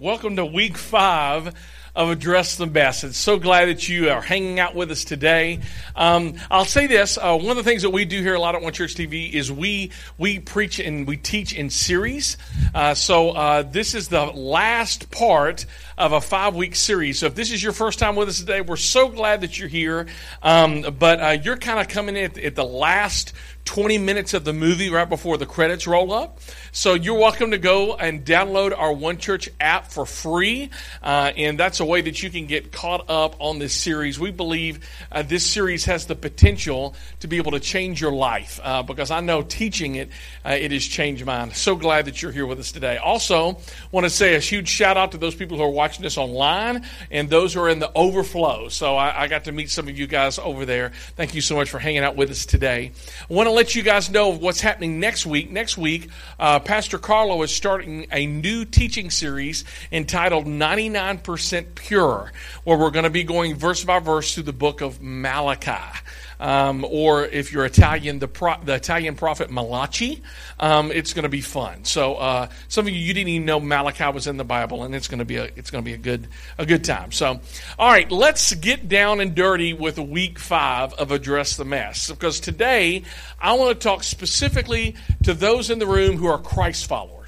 Welcome to week five of Address the Mess. So glad that you are hanging out with us today. Um, I'll say this: uh, one of the things that we do here a lot at One Church TV is we we preach and we teach in series. Uh, so uh, this is the last part of a five week series. So if this is your first time with us today, we're so glad that you're here. Um, but uh, you're kind of coming in at, at the last 20 minutes of the movie right before the credits roll up. So you're welcome to go and download our One Church app for free. Uh, and that's a way that you can get caught up on this series. We believe uh, this series has the potential to be able to change your life uh, because I know teaching it, uh, it has changed mine. So glad that you're here with us today. Also, want to say a huge shout out to those people who are watching this online and those who are in the overflow. So I, I got to meet some of you guys over there. Thank you so much for hanging out with us today. I want to let you guys know what's happening next week. Next week, uh, Pastor Carlo is starting a new teaching series entitled 99% Pure, where we're going to be going verse by verse through the book of Malachi um, or if you're Italian, the, pro- the Italian prophet Malachi. Um, it's going to be fun. So uh, some of you you didn't even know Malachi was in the Bible, and it's going to be a it's going to be a good a good time. So all right, let's get down and dirty with week five of address the mess because today I want to talk specifically to those in the room who are Christ followers.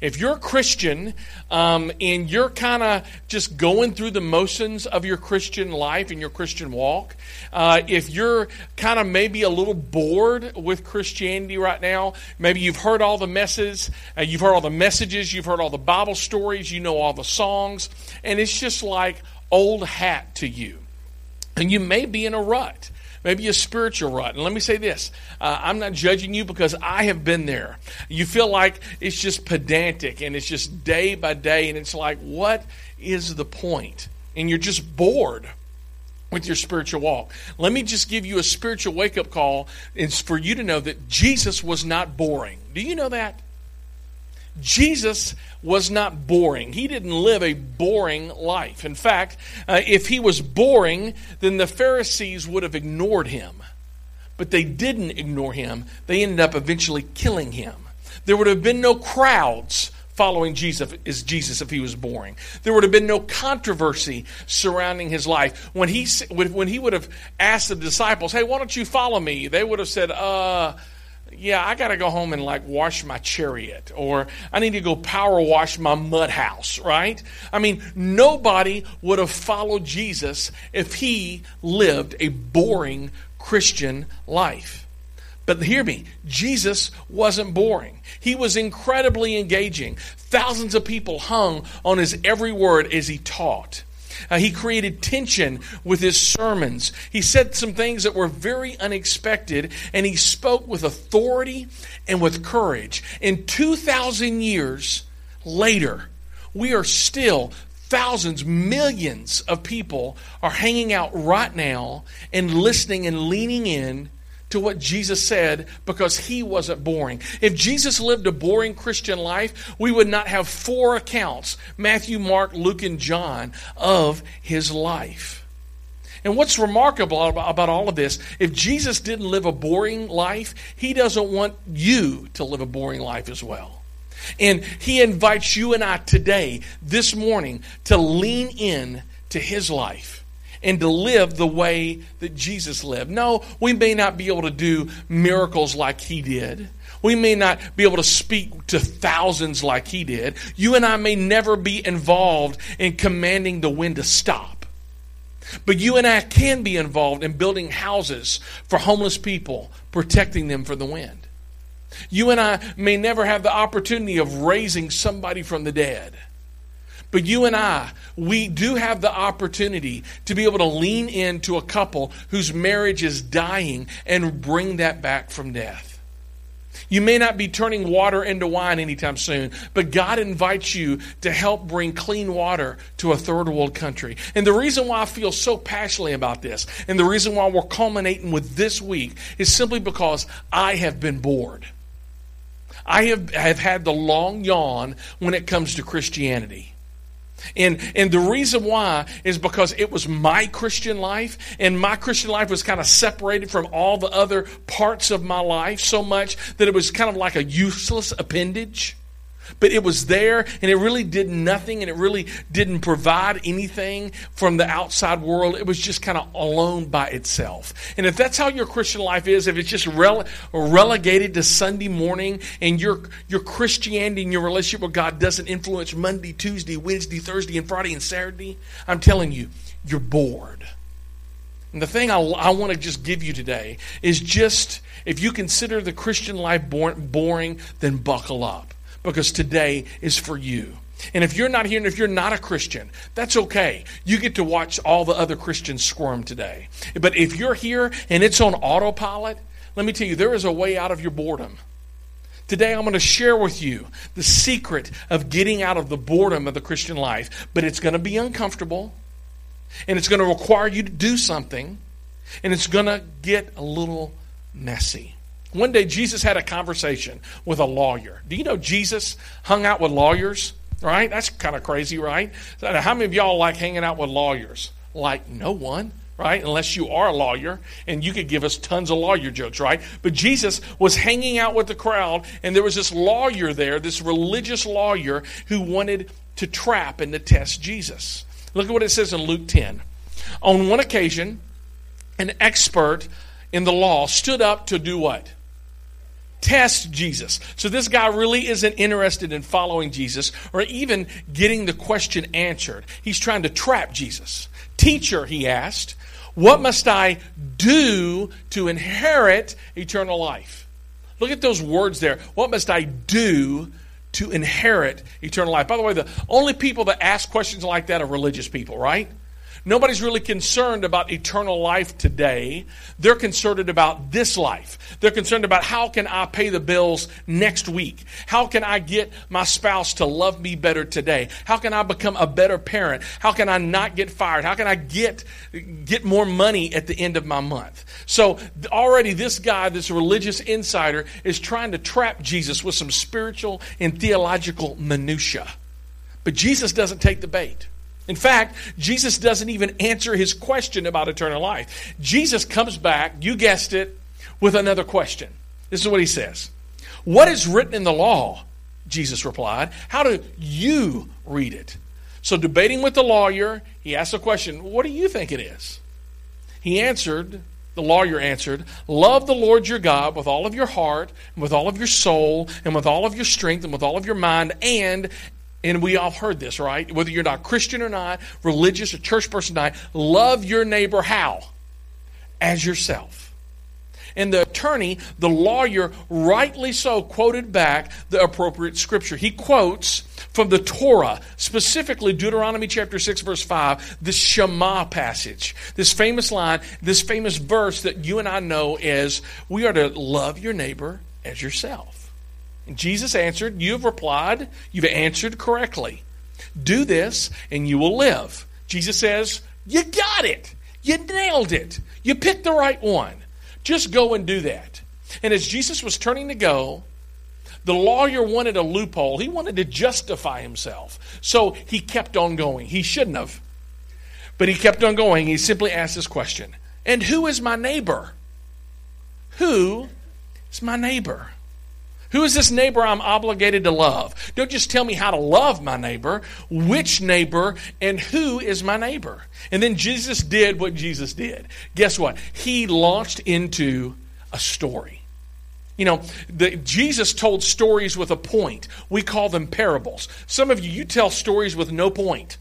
If you're a Christian um, and you're kind of just going through the motions of your Christian life and your Christian walk, uh, if you're kind of maybe a little bored with Christianity right now, maybe you've heard all the messes, uh, you've heard all the messages, you've heard all the Bible stories, you know all the songs, and it's just like old hat to you. And you may be in a rut maybe a spiritual rut. And let me say this uh, I'm not judging you because I have been there. You feel like it's just pedantic and it's just day by day, and it's like, what is the point? And you're just bored with your spiritual walk. Let me just give you a spiritual wake up call. It's for you to know that Jesus was not boring. Do you know that? Jesus was not boring. He didn't live a boring life. In fact, uh, if he was boring, then the Pharisees would have ignored him. But they didn't ignore him. They ended up eventually killing him. There would have been no crowds following Jesus is Jesus if he was boring. There would have been no controversy surrounding his life. When he when he would have asked the disciples, "Hey, why don't you follow me?" They would have said, "Uh, yeah, I got to go home and like wash my chariot, or I need to go power wash my mud house, right? I mean, nobody would have followed Jesus if he lived a boring Christian life. But hear me, Jesus wasn't boring. He was incredibly engaging. Thousands of people hung on his every word as he taught. Uh, he created tension with his sermons. He said some things that were very unexpected, and he spoke with authority and with courage. And 2,000 years later, we are still thousands, millions of people are hanging out right now and listening and leaning in to what Jesus said because he wasn't boring. If Jesus lived a boring Christian life, we would not have four accounts Matthew, Mark, Luke, and John of his life. And what's remarkable about all of this, if Jesus didn't live a boring life, he doesn't want you to live a boring life as well. And he invites you and I today, this morning, to lean in to his life and to live the way that Jesus lived. No, we may not be able to do miracles like he did. We may not be able to speak to thousands like he did. You and I may never be involved in commanding the wind to stop. But you and I can be involved in building houses for homeless people, protecting them from the wind. You and I may never have the opportunity of raising somebody from the dead. But you and I, we do have the opportunity to be able to lean into a couple whose marriage is dying and bring that back from death. You may not be turning water into wine anytime soon, but God invites you to help bring clean water to a third world country. And the reason why I feel so passionately about this, and the reason why we're culminating with this week, is simply because I have been bored. I have, have had the long yawn when it comes to Christianity. And, and the reason why is because it was my Christian life, and my Christian life was kind of separated from all the other parts of my life so much that it was kind of like a useless appendage. But it was there and it really did nothing and it really didn't provide anything from the outside world. It was just kind of alone by itself. And if that's how your Christian life is, if it's just rele- relegated to Sunday morning and your, your Christianity and your relationship with God doesn't influence Monday, Tuesday, Wednesday, Thursday, and Friday and Saturday, I'm telling you, you're bored. And the thing I, I want to just give you today is just if you consider the Christian life boring, then buckle up because today is for you. And if you're not here and if you're not a Christian, that's okay. You get to watch all the other Christians squirm today. But if you're here and it's on autopilot, let me tell you, there is a way out of your boredom. Today, I'm going to share with you the secret of getting out of the boredom of the Christian life. But it's going to be uncomfortable, and it's going to require you to do something, and it's going to get a little messy. One day, Jesus had a conversation with a lawyer. Do you know Jesus hung out with lawyers? Right? That's kind of crazy, right? How many of y'all like hanging out with lawyers? Like no one, right? Unless you are a lawyer and you could give us tons of lawyer jokes, right? But Jesus was hanging out with the crowd, and there was this lawyer there, this religious lawyer who wanted to trap and to test Jesus. Look at what it says in Luke 10. On one occasion, an expert in the law stood up to do what? Test Jesus. So this guy really isn't interested in following Jesus or even getting the question answered. He's trying to trap Jesus. Teacher, he asked, what must I do to inherit eternal life? Look at those words there. What must I do to inherit eternal life? By the way, the only people that ask questions like that are religious people, right? Nobody's really concerned about eternal life today. They're concerned about this life. They're concerned about how can I pay the bills next week? How can I get my spouse to love me better today? How can I become a better parent? How can I not get fired? How can I get get more money at the end of my month? So already this guy, this religious insider is trying to trap Jesus with some spiritual and theological minutia. But Jesus doesn't take the bait. In fact, Jesus doesn't even answer his question about eternal life. Jesus comes back, you guessed it, with another question. This is what he says What is written in the law? Jesus replied. How do you read it? So, debating with the lawyer, he asked the question, What do you think it is? He answered, the lawyer answered, Love the Lord your God with all of your heart, and with all of your soul, and with all of your strength, and with all of your mind, and and we all heard this, right? Whether you're not Christian or not, religious or church person or not, love your neighbor how? As yourself. And the attorney, the lawyer, rightly so quoted back the appropriate scripture. He quotes from the Torah, specifically Deuteronomy chapter 6, verse 5, the Shema passage. This famous line, this famous verse that you and I know is we are to love your neighbor as yourself. And Jesus answered, You have replied, you've answered correctly. Do this, and you will live. Jesus says, You got it. You nailed it. You picked the right one. Just go and do that. And as Jesus was turning to go, the lawyer wanted a loophole. He wanted to justify himself. So he kept on going. He shouldn't have. But he kept on going. He simply asked this question And who is my neighbor? Who is my neighbor? Who is this neighbor I'm obligated to love? Don't just tell me how to love my neighbor, which neighbor, and who is my neighbor. And then Jesus did what Jesus did. Guess what? He launched into a story. You know, the, Jesus told stories with a point. We call them parables. Some of you, you tell stories with no point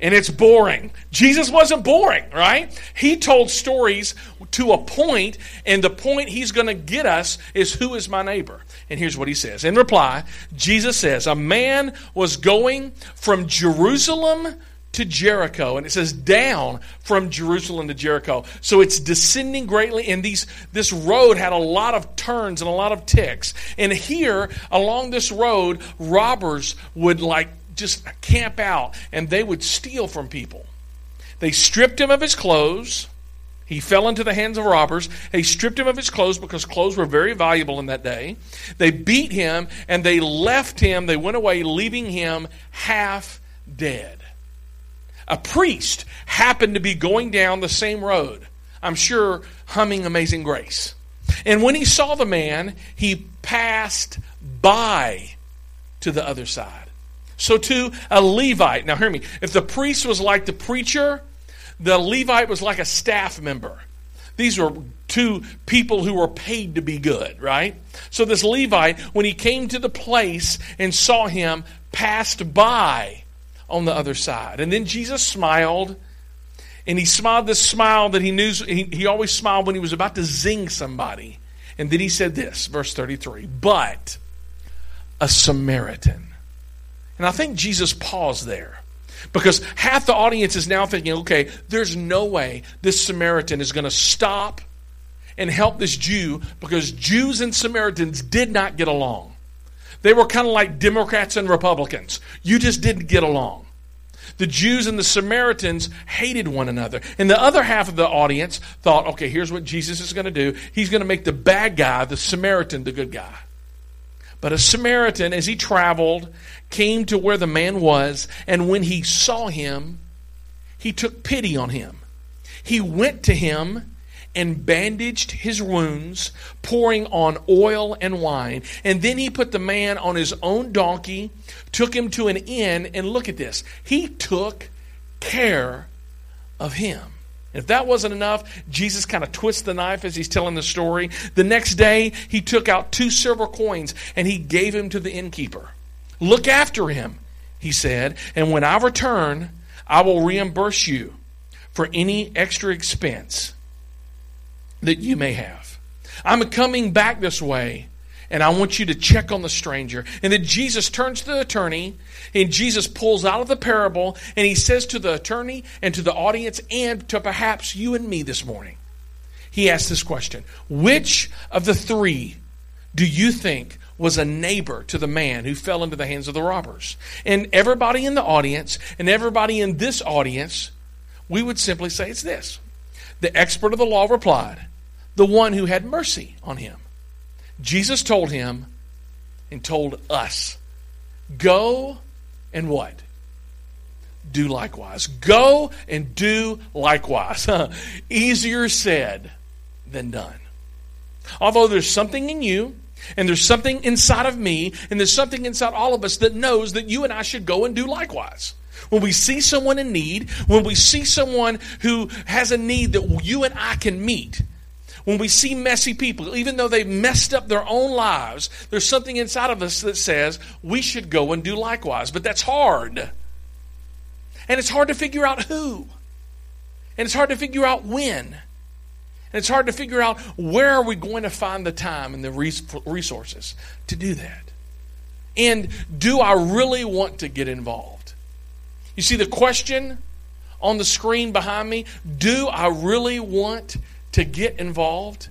and it's boring. Jesus wasn't boring, right? He told stories to a point, and the point he's going to get us is who is my neighbor? And here's what he says. In reply, Jesus says, A man was going from Jerusalem to Jericho. And it says down from Jerusalem to Jericho. So it's descending greatly. And these, this road had a lot of turns and a lot of ticks. And here, along this road, robbers would like just camp out and they would steal from people. They stripped him of his clothes. He fell into the hands of robbers. They stripped him of his clothes because clothes were very valuable in that day. They beat him and they left him. They went away, leaving him half dead. A priest happened to be going down the same road, I'm sure humming Amazing Grace. And when he saw the man, he passed by to the other side. So, too, a Levite. Now, hear me. If the priest was like the preacher, the Levite was like a staff member. These were two people who were paid to be good, right? So, this Levite, when he came to the place and saw him, passed by on the other side. And then Jesus smiled, and he smiled this smile that he knew he, he always smiled when he was about to zing somebody. And then he said this, verse 33 But a Samaritan. And I think Jesus paused there because half the audience is now thinking, okay, there's no way this Samaritan is going to stop and help this Jew because Jews and Samaritans did not get along. They were kind of like Democrats and Republicans. You just didn't get along. The Jews and the Samaritans hated one another. And the other half of the audience thought, okay, here's what Jesus is going to do. He's going to make the bad guy, the Samaritan, the good guy. But a Samaritan, as he traveled, came to where the man was, and when he saw him, he took pity on him. He went to him and bandaged his wounds, pouring on oil and wine. And then he put the man on his own donkey, took him to an inn, and look at this. He took care of him. If that wasn't enough, Jesus kind of twists the knife as he's telling the story. The next day, he took out two silver coins and he gave him to the innkeeper. Look after him, he said, and when I return, I will reimburse you for any extra expense that you may have. I'm coming back this way, and I want you to check on the stranger. And then Jesus turns to the attorney, and Jesus pulls out of the parable, and he says to the attorney and to the audience, and to perhaps you and me this morning, he asks this question Which of the three do you think was a neighbor to the man who fell into the hands of the robbers. And everybody in the audience and everybody in this audience, we would simply say it's this. The expert of the law replied, The one who had mercy on him. Jesus told him and told us, Go and what? Do likewise. Go and do likewise. Easier said than done. Although there's something in you and there's something inside of me, and there's something inside all of us that knows that you and I should go and do likewise. When we see someone in need, when we see someone who has a need that you and I can meet, when we see messy people, even though they've messed up their own lives, there's something inside of us that says we should go and do likewise. But that's hard. And it's hard to figure out who. And it's hard to figure out when. And it's hard to figure out where are we going to find the time and the resources to do that. And do I really want to get involved? You see the question on the screen behind me, do I really want to get involved?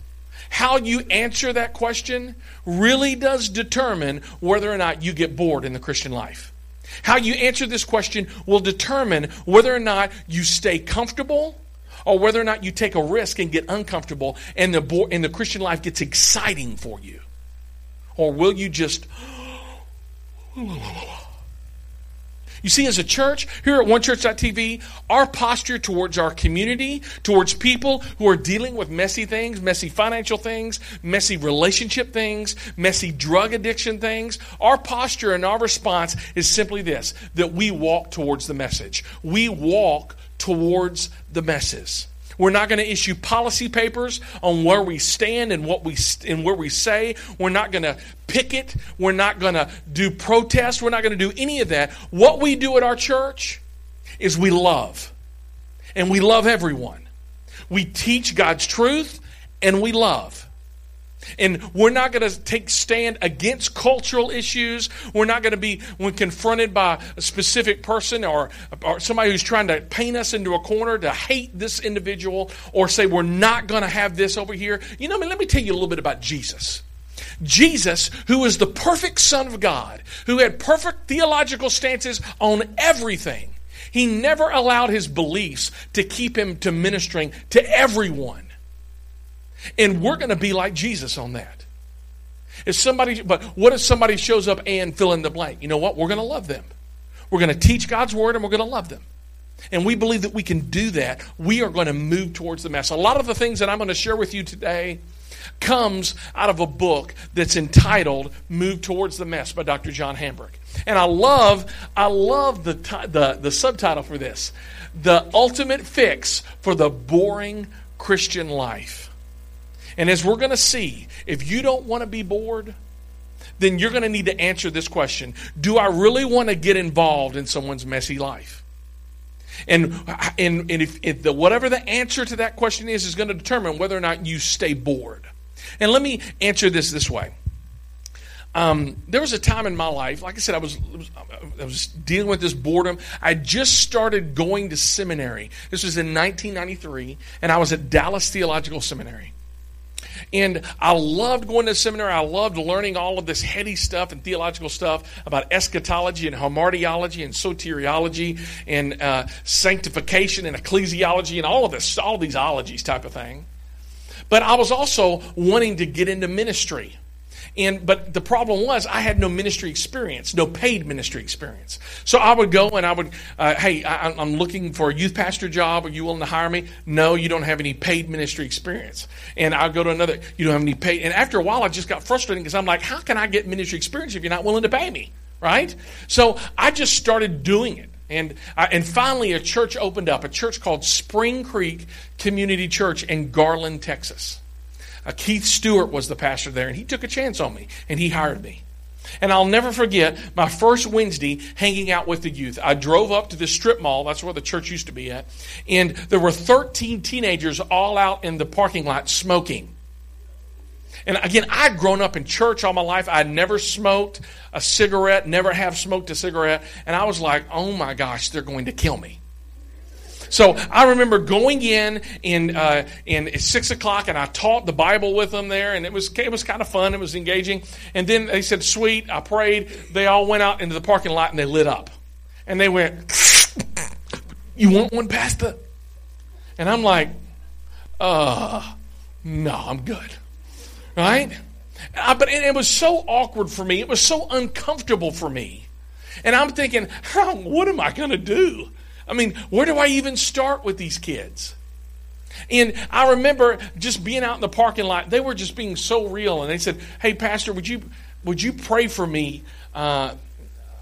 How you answer that question really does determine whether or not you get bored in the Christian life. How you answer this question will determine whether or not you stay comfortable or whether or not you take a risk and get uncomfortable and the, and the Christian life gets exciting for you. Or will you just. You see, as a church, here at onechurch.tv, our posture towards our community, towards people who are dealing with messy things, messy financial things, messy relationship things, messy drug addiction things, our posture and our response is simply this that we walk towards the message. We walk towards the messes. We're not going to issue policy papers on where we stand and what we and where we say. We're not going to picket. We're not going to do protests. We're not going to do any of that. What we do at our church is we love. And we love everyone. We teach God's truth and we love. And we're not going to take stand against cultural issues. We're not going to be, when confronted by a specific person or, or somebody who's trying to paint us into a corner, to hate this individual or say we're not going to have this over here. You know, I mean, let me tell you a little bit about Jesus. Jesus, who is the perfect Son of God, who had perfect theological stances on everything, he never allowed his beliefs to keep him to ministering to everyone. And we're going to be like Jesus on that. If somebody, but what if somebody shows up and fill in the blank? You know what? We're going to love them. We're going to teach God's word and we're going to love them. And we believe that we can do that. We are going to move towards the mess. A lot of the things that I'm going to share with you today comes out of a book that's entitled Move Towards the Mess by Dr. John Hambrick. And I love, I love the, the, the subtitle for this The Ultimate Fix for the Boring Christian Life. And as we're going to see, if you don't want to be bored, then you're going to need to answer this question Do I really want to get involved in someone's messy life? And, and, and if, if the, whatever the answer to that question is, is going to determine whether or not you stay bored. And let me answer this this way. Um, there was a time in my life, like I said, I was, I was dealing with this boredom. I just started going to seminary. This was in 1993, and I was at Dallas Theological Seminary. And I loved going to seminary. I loved learning all of this heady stuff and theological stuff about eschatology and hamartiology and soteriology and uh, sanctification and ecclesiology and all of this, all these ologies type of thing. But I was also wanting to get into ministry. And but the problem was I had no ministry experience, no paid ministry experience. So I would go and I would, uh, hey, I, am looking for a youth pastor job. Are you willing to hire me? No, you don't have any paid ministry experience. And I'll go to another. You don't have any paid. And after a while, I just got frustrated because I'm like, how can I get ministry experience if you're not willing to pay me? Right? So I just started doing it. And, and finally, a church opened up, a church called Spring Creek Community Church in Garland, Texas. Uh, Keith Stewart was the pastor there, and he took a chance on me, and he hired me. And I'll never forget my first Wednesday hanging out with the youth. I drove up to this strip mall, that's where the church used to be at, and there were 13 teenagers all out in the parking lot smoking. And again, I'd grown up in church all my life. I'd never smoked a cigarette, never have smoked a cigarette. And I was like, oh my gosh, they're going to kill me. So I remember going in in uh, six o'clock, and I taught the Bible with them there, and it was it was kind of fun. It was engaging. And then they said, "Sweet." I prayed. They all went out into the parking lot and they lit up, and they went, "You want one, Pastor?" And I'm like, "Uh, no, I'm good." Right? Uh, but it was so awkward for me. It was so uncomfortable for me. And I'm thinking, how, what am I going to do? I mean, where do I even start with these kids? And I remember just being out in the parking lot. They were just being so real, and they said, "Hey, Pastor, would you would you pray for me?" Uh,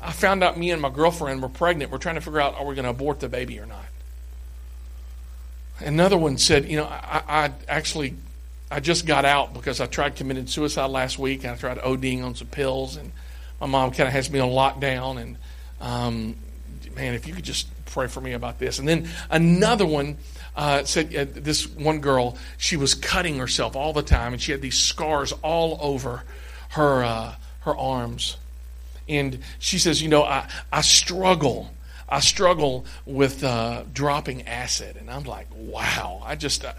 I found out me and my girlfriend were pregnant. We're trying to figure out are we going to abort the baby or not. Another one said, "You know, I, I actually I just got out because I tried committing suicide last week and I tried ODing on some pills and my mom kind of has me on lockdown and um, man, if you could just pray for me about this. And then another one uh, said uh, this one girl she was cutting herself all the time and she had these scars all over her uh, her arms. And she says, you know, I, I struggle. I struggle with uh, dropping acid. And I'm like, wow. I just, uh,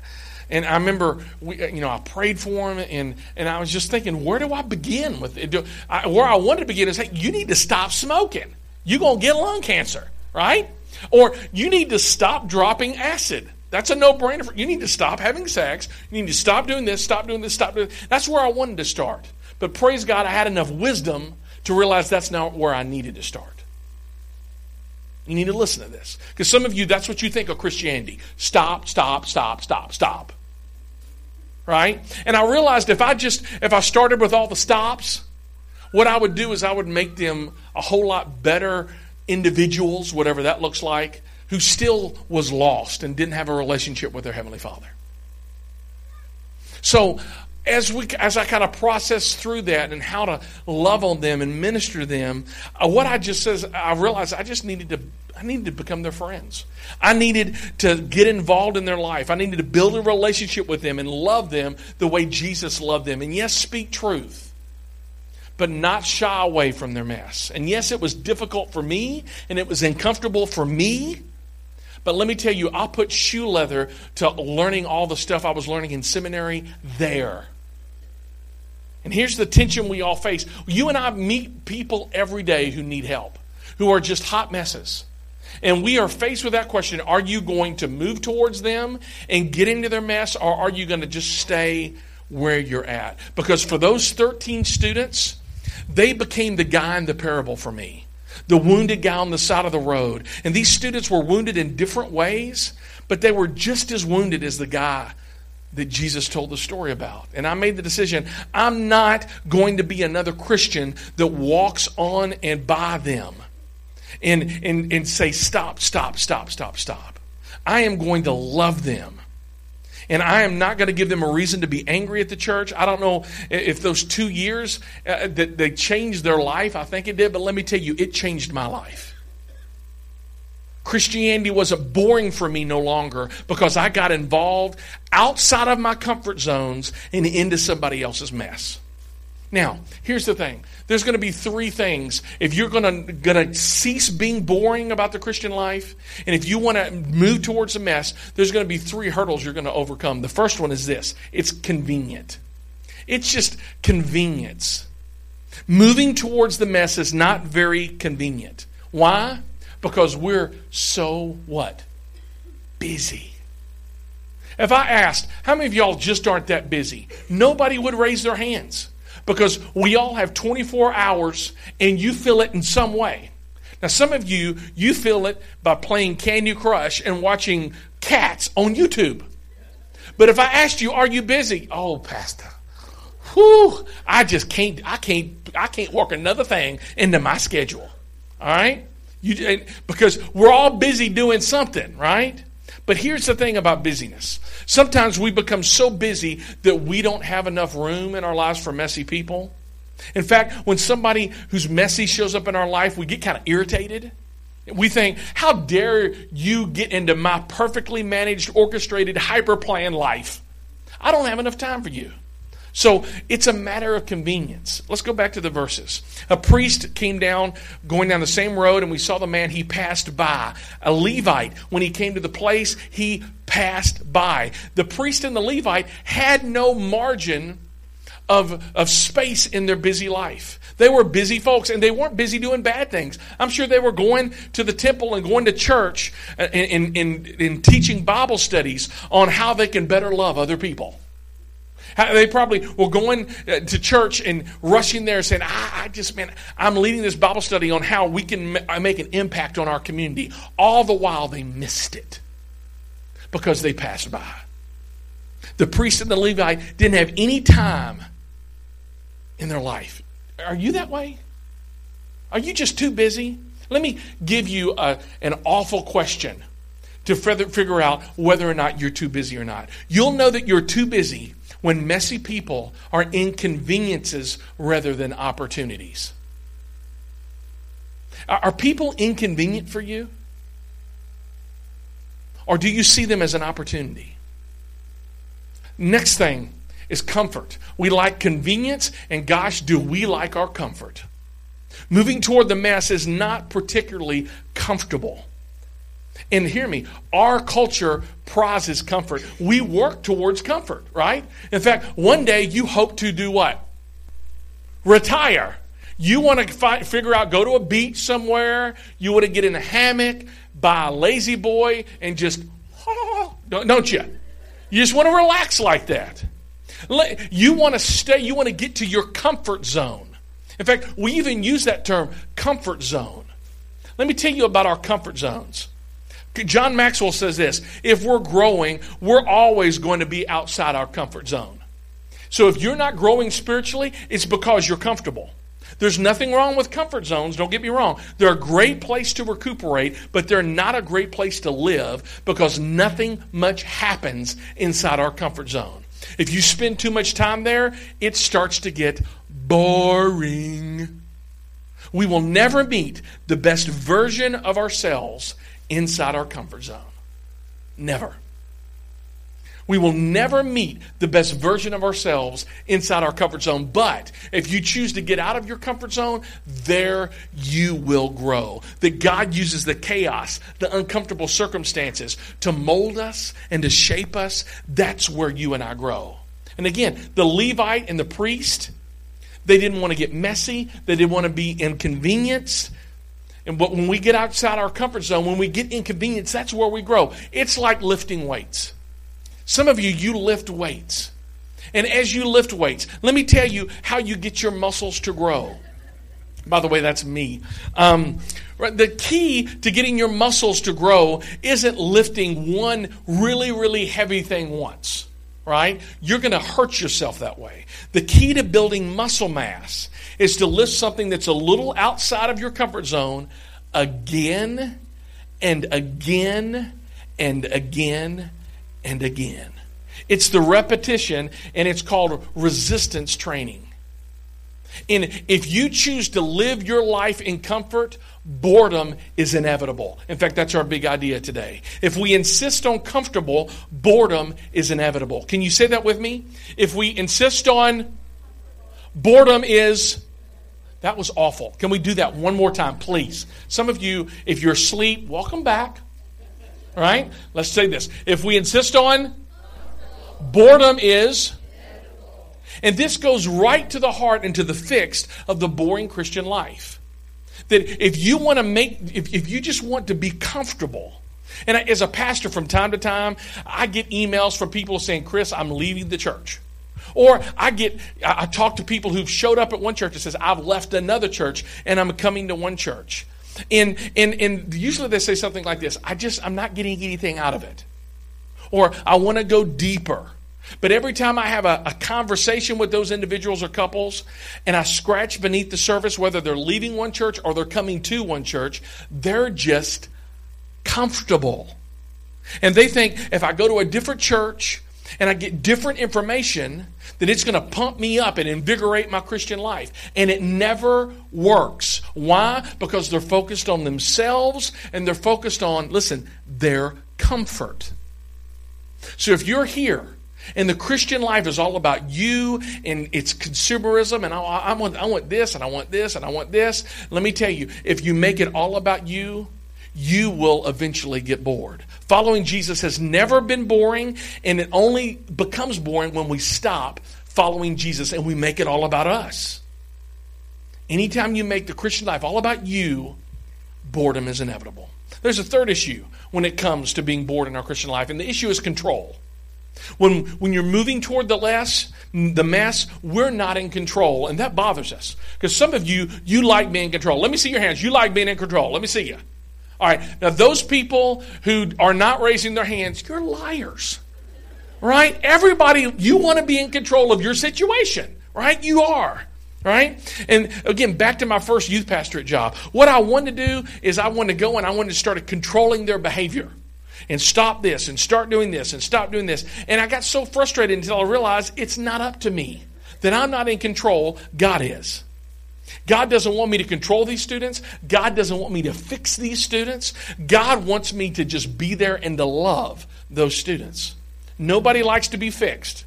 and I remember, we, uh, you know, I prayed for him, and, and I was just thinking, where do I begin with it? Do, I, where I wanted to begin is, hey, you need to stop smoking. You're going to get lung cancer, right? Or you need to stop dropping acid. That's a no-brainer. you need to stop having sex. You need to stop doing this, stop doing this, stop doing this. That's where I wanted to start. But praise God, I had enough wisdom to realize that's not where I needed to start. You need to listen to this. Because some of you, that's what you think of Christianity. Stop, stop, stop, stop, stop right? And I realized if I just if I started with all the stops, what I would do is I would make them a whole lot better individuals, whatever that looks like, who still was lost and didn't have a relationship with their heavenly Father. So as we as I kind of process through that and how to love on them and minister to them, uh, what I just says I realized I just needed to I needed to become their friends. I needed to get involved in their life. I needed to build a relationship with them and love them the way Jesus loved them. And yes, speak truth, but not shy away from their mess. And yes, it was difficult for me and it was uncomfortable for me. But let me tell you, I put shoe leather to learning all the stuff I was learning in seminary there. And here's the tension we all face. You and I meet people every day who need help, who are just hot messes. And we are faced with that question Are you going to move towards them and get into their mess, or are you going to just stay where you're at? Because for those 13 students, they became the guy in the parable for me the wounded guy on the side of the road. And these students were wounded in different ways, but they were just as wounded as the guy that Jesus told the story about. And I made the decision I'm not going to be another Christian that walks on and by them and, and, and say, stop, stop, stop, stop, stop. I am going to love them. And I am not going to give them a reason to be angry at the church. I don't know if those two years uh, that they changed their life. I think it did, but let me tell you, it changed my life. Christianity wasn't boring for me no longer because I got involved outside of my comfort zones and into somebody else's mess. Now, here's the thing. There's going to be three things. If you're going to, going to cease being boring about the Christian life, and if you want to move towards a mess, there's going to be three hurdles you're going to overcome. The first one is this it's convenient. It's just convenience. Moving towards the mess is not very convenient. Why? because we're so what? Busy. If I asked, how many of y'all just aren't that busy? Nobody would raise their hands because we all have 24 hours and you feel it in some way. Now, some of you, you feel it by playing Candy Crush and watching cats on YouTube. But if I asked you, are you busy? Oh, Pastor, whew, I just can't, I can't, I can't work another thing into my schedule. All right? You, because we're all busy doing something, right? But here's the thing about busyness. Sometimes we become so busy that we don't have enough room in our lives for messy people. In fact, when somebody who's messy shows up in our life, we get kind of irritated. We think, how dare you get into my perfectly managed, orchestrated, hyper planned life? I don't have enough time for you. So it's a matter of convenience. Let's go back to the verses. A priest came down, going down the same road, and we saw the man he passed by. A Levite, when he came to the place, he passed by. The priest and the Levite had no margin of, of space in their busy life. They were busy folks, and they weren't busy doing bad things. I'm sure they were going to the temple and going to church uh, and, and teaching Bible studies on how they can better love other people. They probably were going uh, to church and rushing there saying, I, I just, man, I'm leading this Bible study on how we can uh, make an impact on our community. All the while they missed it because they passed by. The priest and the Levite didn't have any time in their life. Are you that way? Are you just too busy? Let me give you a, an awful question to figure out whether or not you're too busy or not. You'll know that you're too busy when messy people are inconveniences rather than opportunities. Are people inconvenient for you? Or do you see them as an opportunity? Next thing is comfort. We like convenience, and gosh, do we like our comfort. Moving toward the mess is not particularly comfortable. And hear me, our culture prizes comfort. We work towards comfort, right? In fact, one day you hope to do what? Retire. You want to fi- figure out, go to a beach somewhere. You want to get in a hammock, buy a lazy boy, and just, don't you? You just want to relax like that. You want to stay, you want to get to your comfort zone. In fact, we even use that term, comfort zone. Let me tell you about our comfort zones. John Maxwell says this if we're growing, we're always going to be outside our comfort zone. So if you're not growing spiritually, it's because you're comfortable. There's nothing wrong with comfort zones, don't get me wrong. They're a great place to recuperate, but they're not a great place to live because nothing much happens inside our comfort zone. If you spend too much time there, it starts to get boring. We will never meet the best version of ourselves inside our comfort zone. Never. We will never meet the best version of ourselves inside our comfort zone. But if you choose to get out of your comfort zone, there you will grow. That God uses the chaos, the uncomfortable circumstances to mold us and to shape us. That's where you and I grow. And again, the Levite and the priest, they didn't want to get messy, they didn't want to be inconvenienced. And but when we get outside our comfort zone, when we get inconvenienced, that's where we grow. It's like lifting weights. Some of you, you lift weights. And as you lift weights, let me tell you how you get your muscles to grow. By the way, that's me. Um, the key to getting your muscles to grow isn't lifting one really, really heavy thing once right? You're going to hurt yourself that way. The key to building muscle mass is to lift something that's a little outside of your comfort zone again and again and again and again. It's the repetition, and it's called resistance training. And if you choose to live your life in comfort, boredom is inevitable. In fact, that's our big idea today. If we insist on comfortable, boredom is inevitable. Can you say that with me? If we insist on boredom is that was awful. Can we do that one more time, please? Some of you, if you're asleep, welcome back. All right? Let's say this. If we insist on boredom is and this goes right to the heart and to the fixed of the boring Christian life. That if you want to make, if, if you just want to be comfortable, and I, as a pastor from time to time, I get emails from people saying, Chris, I'm leaving the church. Or I get, I talk to people who've showed up at one church and says, I've left another church and I'm coming to one church. And, and, and usually they say something like this I just, I'm not getting anything out of it. Or I want to go deeper. But every time I have a, a, conversation with those individuals or couples and I scratch beneath the surface, whether they're leaving one church or they're coming to one church, they're just comfortable. And they think if I go to a different church and I get different information, then it's going to pump me up and invigorate my Christian life. And it never works. Why? Because they're focused on themselves and they're focused on, listen, their comfort. So if you're here and the Christian life is all about you and it's consumerism, and I, I, want, I want this, and I want this, and I want this. Let me tell you, if you make it all about you, you will eventually get bored. Following Jesus has never been boring, and it only becomes boring when we stop following Jesus and we make it all about us. Anytime you make the Christian life all about you, boredom is inevitable. There's a third issue when it comes to being bored in our Christian life, and the issue is control. When, when you're moving toward the less, the mess, we're not in control, and that bothers us. Because some of you, you like being in control. Let me see your hands. You like being in control. Let me see you. All right. Now, those people who are not raising their hands, you're liars. Right? Everybody, you want to be in control of your situation. Right? You are. Right? And again, back to my first youth pastorate job. What I wanted to do is I wanted to go and I wanted to start controlling their behavior and stop this and start doing this and stop doing this. And I got so frustrated until I realized it's not up to me, that I'm not in control, God is. God doesn't want me to control these students. God doesn't want me to fix these students. God wants me to just be there and to love those students. Nobody likes to be fixed,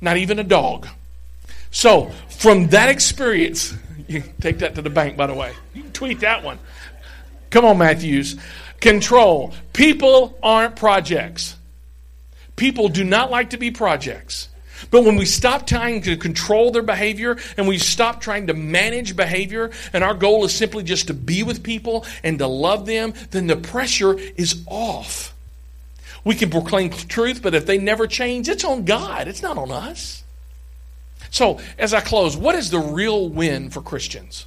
not even a dog. So, from that experience, you take that to the bank, by the way. You can tweet that one. Come on, Matthews. Control. People aren't projects. People do not like to be projects. But when we stop trying to control their behavior and we stop trying to manage behavior, and our goal is simply just to be with people and to love them, then the pressure is off. We can proclaim truth, but if they never change, it's on God, it's not on us. So, as I close, what is the real win for Christians?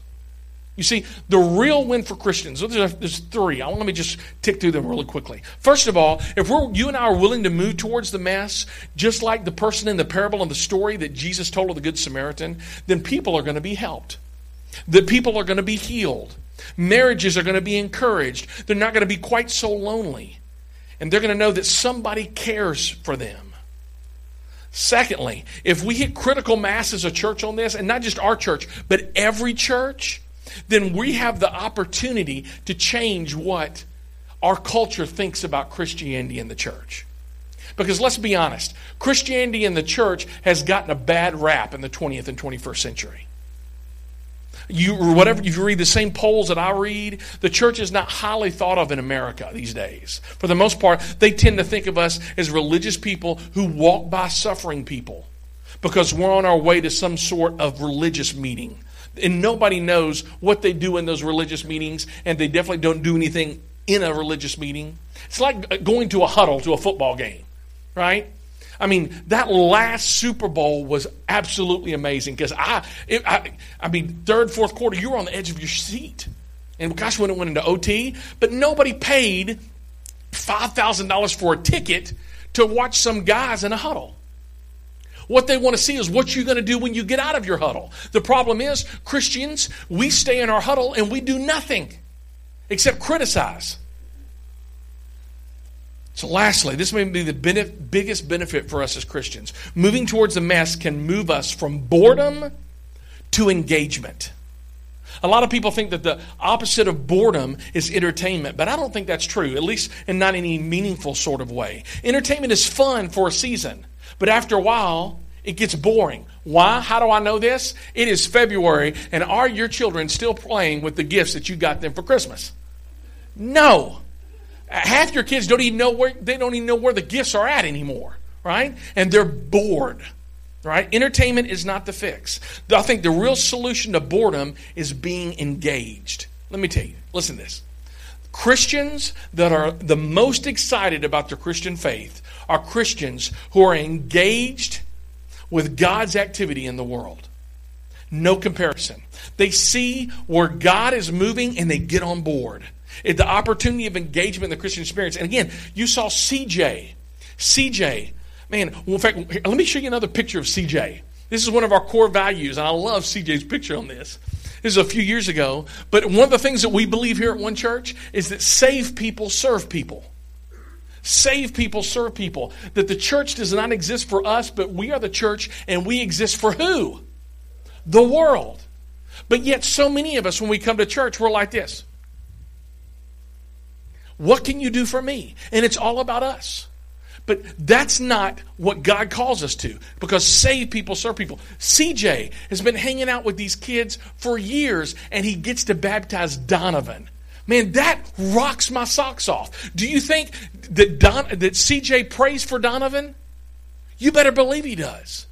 You see, the real win for Christians, there's, three. I want let me just tick through them really quickly. First of all, if we're, you and I are willing to move towards the Mass, just like the person in the parable and the story that Jesus told of the Good Samaritan, then people are going to be helped. The people are going to be healed. Marriages are going to be encouraged. They're not going to be quite so lonely. And they're going to know that somebody cares for them. Secondly, if we hit critical mass as a church on this, and not just our church, but every church, then we have the opportunity to change what our culture thinks about Christianity and the church. Because let's be honest, Christianity and the church has gotten a bad rap in the 20th and 21st century. You whatever you read the same polls that I read, the church is not highly thought of in America these days. For the most part, they tend to think of us as religious people who walk by suffering people because we're on our way to some sort of religious meeting and nobody knows what they do in those religious meetings, and they definitely don't do anything in a religious meeting. It's like uh, going to a huddle to a football game, right? I mean, that last Super Bowl was absolutely amazing because I, I, I mean, third, fourth quarter, you were on the edge of your seat. And gosh, when it went into OT, but nobody paid $5,000 for a ticket to watch some guys in a huddle. What they want to see is what you're going to do when you get out of your huddle. The problem is, Christians, we stay in our huddle and we do nothing except criticize. So, lastly, this may be the biggest benefit for us as Christians. Moving towards the mess can move us from boredom to engagement. A lot of people think that the opposite of boredom is entertainment, but I don't think that's true, at least in not any meaningful sort of way. Entertainment is fun for a season, but after a while, it gets boring. Why? How do I know this? It is February, and are your children still playing with the gifts that you got them for Christmas? No. Half your kids don't even know where they don't even know where the gifts are at anymore, right? And they're bored. Right? Entertainment is not the fix. I think the real solution to boredom is being engaged. Let me tell you, listen to this. Christians that are the most excited about their Christian faith are Christians who are engaged with God's activity in the world. No comparison. They see where God is moving and they get on board. It, the opportunity of engagement in the Christian experience. And again, you saw CJ. CJ Man, well, in fact, let me show you another picture of CJ. This is one of our core values, and I love CJ's picture on this. This is a few years ago, but one of the things that we believe here at One Church is that save people serve people. Save people, serve people. That the church does not exist for us, but we are the church, and we exist for who? The world. But yet, so many of us, when we come to church, we're like this What can you do for me? And it's all about us. But that's not what God calls us to because save people, serve people. CJ has been hanging out with these kids for years and he gets to baptize Donovan. Man, that rocks my socks off. Do you think that, Don, that CJ prays for Donovan? You better believe he does.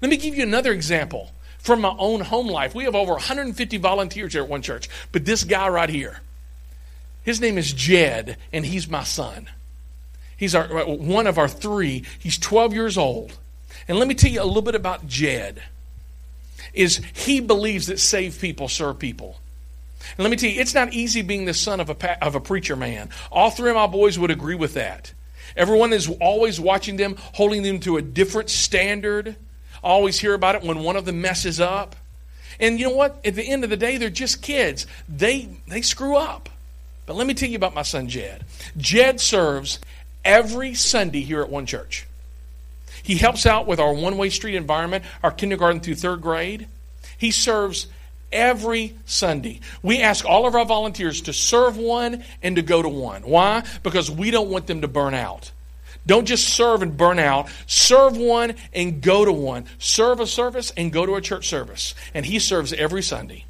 Let me give you another example from my own home life. We have over 150 volunteers here at One Church, but this guy right here, his name is Jed, and he's my son. He's our, uh, one of our three. He's 12 years old. And let me tell you a little bit about Jed. Is he believes that saved people serve people. And let me tell you, it's not easy being the son of a, of a preacher man. All three of my boys would agree with that. Everyone is always watching them, holding them to a different standard. I always hear about it when one of them messes up. And you know what? At the end of the day, they're just kids. They they screw up. But let me tell you about my son Jed. Jed serves every Sunday here at One Church. He helps out with our one way street environment, our kindergarten through third grade. He serves every Sunday. We ask all of our volunteers to serve one and to go to one. Why? Because we don't want them to burn out. Don't just serve and burn out. Serve one and go to one. Serve a service and go to a church service. And he serves every Sunday.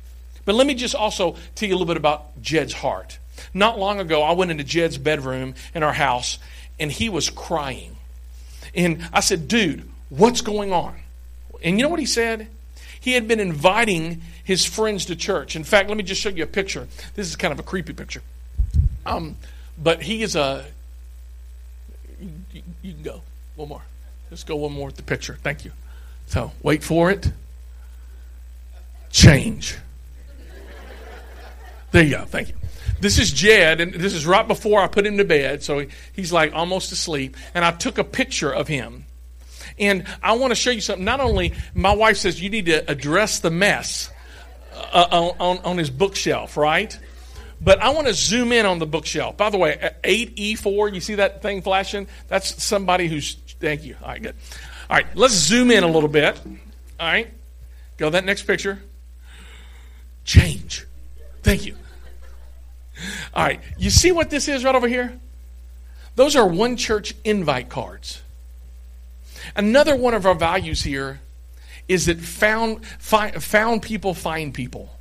But let me just also tell you a little bit about Jed's heart. Not long ago, I went into Jed's bedroom in our house, and he was crying. And I said, Dude, what's going on? And you know what he said? He had been inviting his friends to church. In fact, let me just show you a picture. This is kind of a creepy picture. Um, but he is a. You, you can go. One more. Let's go one more with the picture. Thank you. So, wait for it. Change. There you go. Thank you. This is Jed, and this is right before I put him to bed, so he's like almost asleep. And I took a picture of him. And I want to show you something. Not only, my wife says you need to address the mess uh, on, on his bookshelf, right? But I want to zoom in on the bookshelf. By the way, 8E4, you see that thing flashing? That's somebody who's, thank you. All right, good. All right, let's zoom in a little bit. All right, go to that next picture. Change. Thank you. All right, you see what this is right over here? Those are one church invite cards. Another one of our values here is that found, find, found people find people.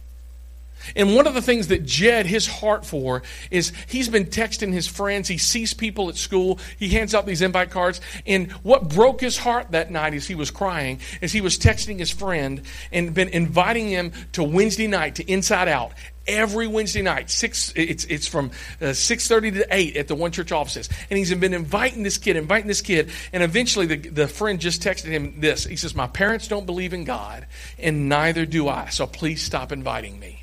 And one of the things that Jed, his heart for, is he's been texting his friends. He sees people at school. He hands out these invite cards. And what broke his heart that night as he was crying is he was texting his friend and been inviting him to Wednesday night to Inside Out every Wednesday night. Six, it's, it's from uh, 6.30 to 8 at the One Church offices. And he's been inviting this kid, inviting this kid. And eventually the, the friend just texted him this. He says, my parents don't believe in God, and neither do I. So please stop inviting me.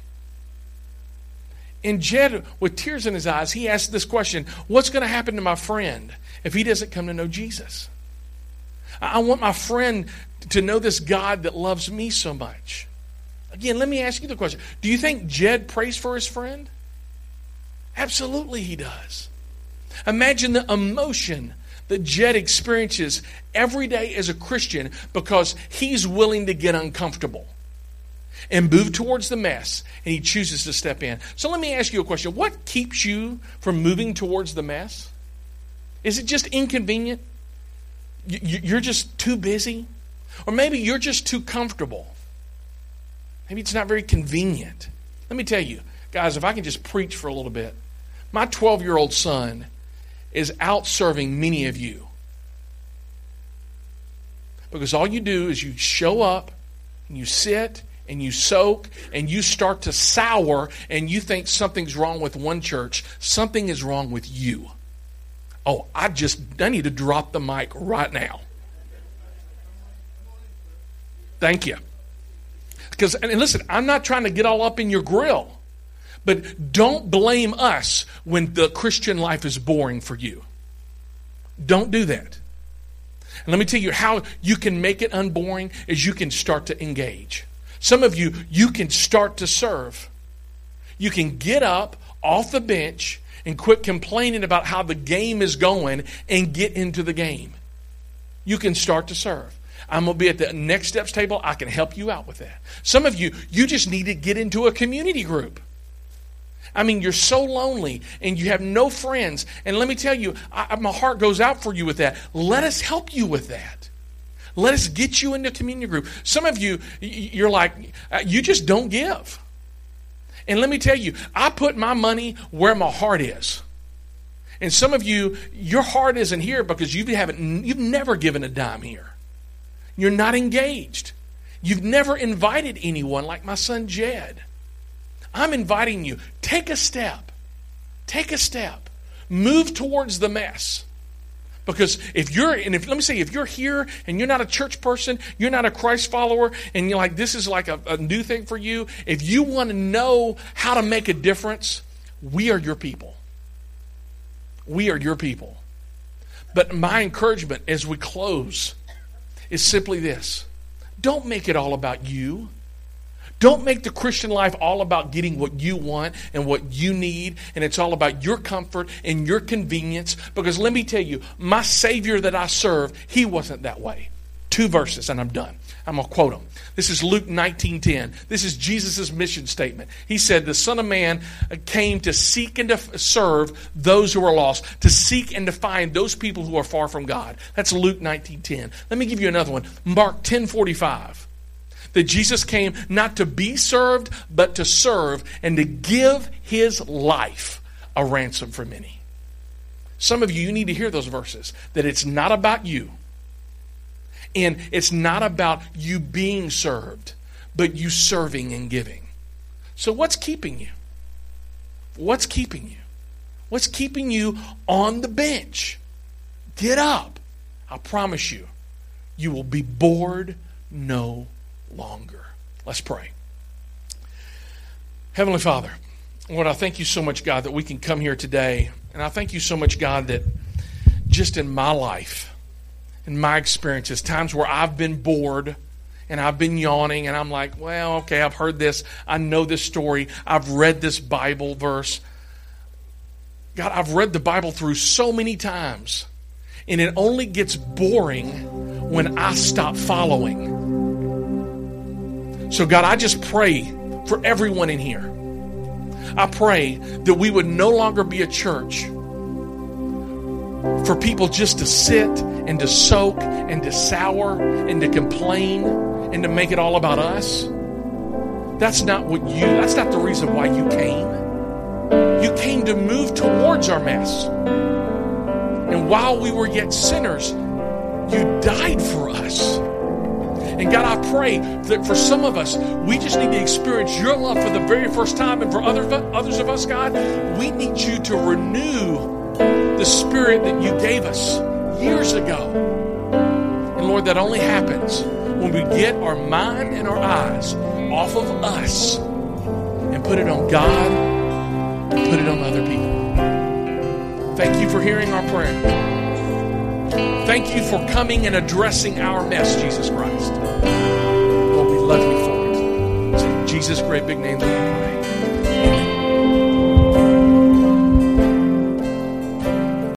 And Jed, with tears in his eyes, he asked this question What's going to happen to my friend if he doesn't come to know Jesus? I want my friend to know this God that loves me so much. Again, let me ask you the question Do you think Jed prays for his friend? Absolutely, he does. Imagine the emotion that Jed experiences every day as a Christian because he's willing to get uncomfortable and move towards the mess, and he chooses to step in. So let me ask you a question What keeps you from moving towards the mess? Is it just inconvenient? You're just too busy? Or maybe you're just too comfortable. Maybe it's not very convenient. Let me tell you, guys, if I can just preach for a little bit. My 12 year old son is out serving many of you. Because all you do is you show up and you sit and you soak and you start to sour and you think something's wrong with one church, something is wrong with you. Oh, I just I need to drop the mic right now. Thank you. Because and listen, I'm not trying to get all up in your grill. But don't blame us when the Christian life is boring for you. Don't do that. And let me tell you how you can make it unboring is you can start to engage. Some of you, you can start to serve. You can get up off the bench and quit complaining about how the game is going and get into the game. You can start to serve. I'm going to be at the next steps table. I can help you out with that. Some of you, you just need to get into a community group. I mean, you're so lonely and you have no friends. And let me tell you, I, my heart goes out for you with that. Let us help you with that. Let us get you into a community group. Some of you, you're like, uh, you just don't give. And let me tell you, I put my money where my heart is. And some of you, your heart isn't here because you haven't, you've never given a dime here. You're not engaged. You've never invited anyone like my son Jed. I'm inviting you, take a step. Take a step. Move towards the mess. Because if you're, and if, let me say, if you're here and you're not a church person, you're not a Christ follower, and you're like, this is like a, a new thing for you, if you want to know how to make a difference, we are your people. We are your people. But my encouragement as we close is simply this don't make it all about you. Don't make the Christian life all about getting what you want and what you need, and it's all about your comfort and your convenience. Because let me tell you, my Savior that I serve, he wasn't that way. Two verses, and I'm done. I'm going to quote them. This is Luke 19:10. This is Jesus' mission statement. He said, "The Son of Man came to seek and to serve those who are lost, to seek and to find those people who are far from God." That's Luke 19:10. Let me give you another one. Mark 10:45 that Jesus came not to be served, but to serve and to give his life a ransom for many. Some of you, you need to hear those verses that it's not about you. And it's not about you being served, but you serving and giving. So, what's keeping you? What's keeping you? What's keeping you on the bench? Get up. I promise you, you will be bored no longer. Let's pray. Heavenly Father, Lord, I thank you so much, God, that we can come here today. And I thank you so much, God, that just in my life, in my experiences, times where I've been bored and I've been yawning and I'm like, well, okay, I've heard this. I know this story. I've read this Bible verse. God, I've read the Bible through so many times. And it only gets boring when I stop following. So, God, I just pray for everyone in here. I pray that we would no longer be a church for people just to sit and to soak and to sour and to complain and to make it all about us. That's not what you, that's not the reason why you came. You came to move towards our mess. And while we were yet sinners, you died for us. And God, I pray that for some of us, we just need to experience your love for the very first time. And for other, others of us, God, we need you to renew the spirit that you gave us years ago. And Lord, that only happens when we get our mind and our eyes off of us and put it on God and put it on other people. Thank you for hearing our prayer. Thank you for coming and addressing our mess, Jesus Christ. Lord, we love you for it. It's in Jesus' great big name that we pray.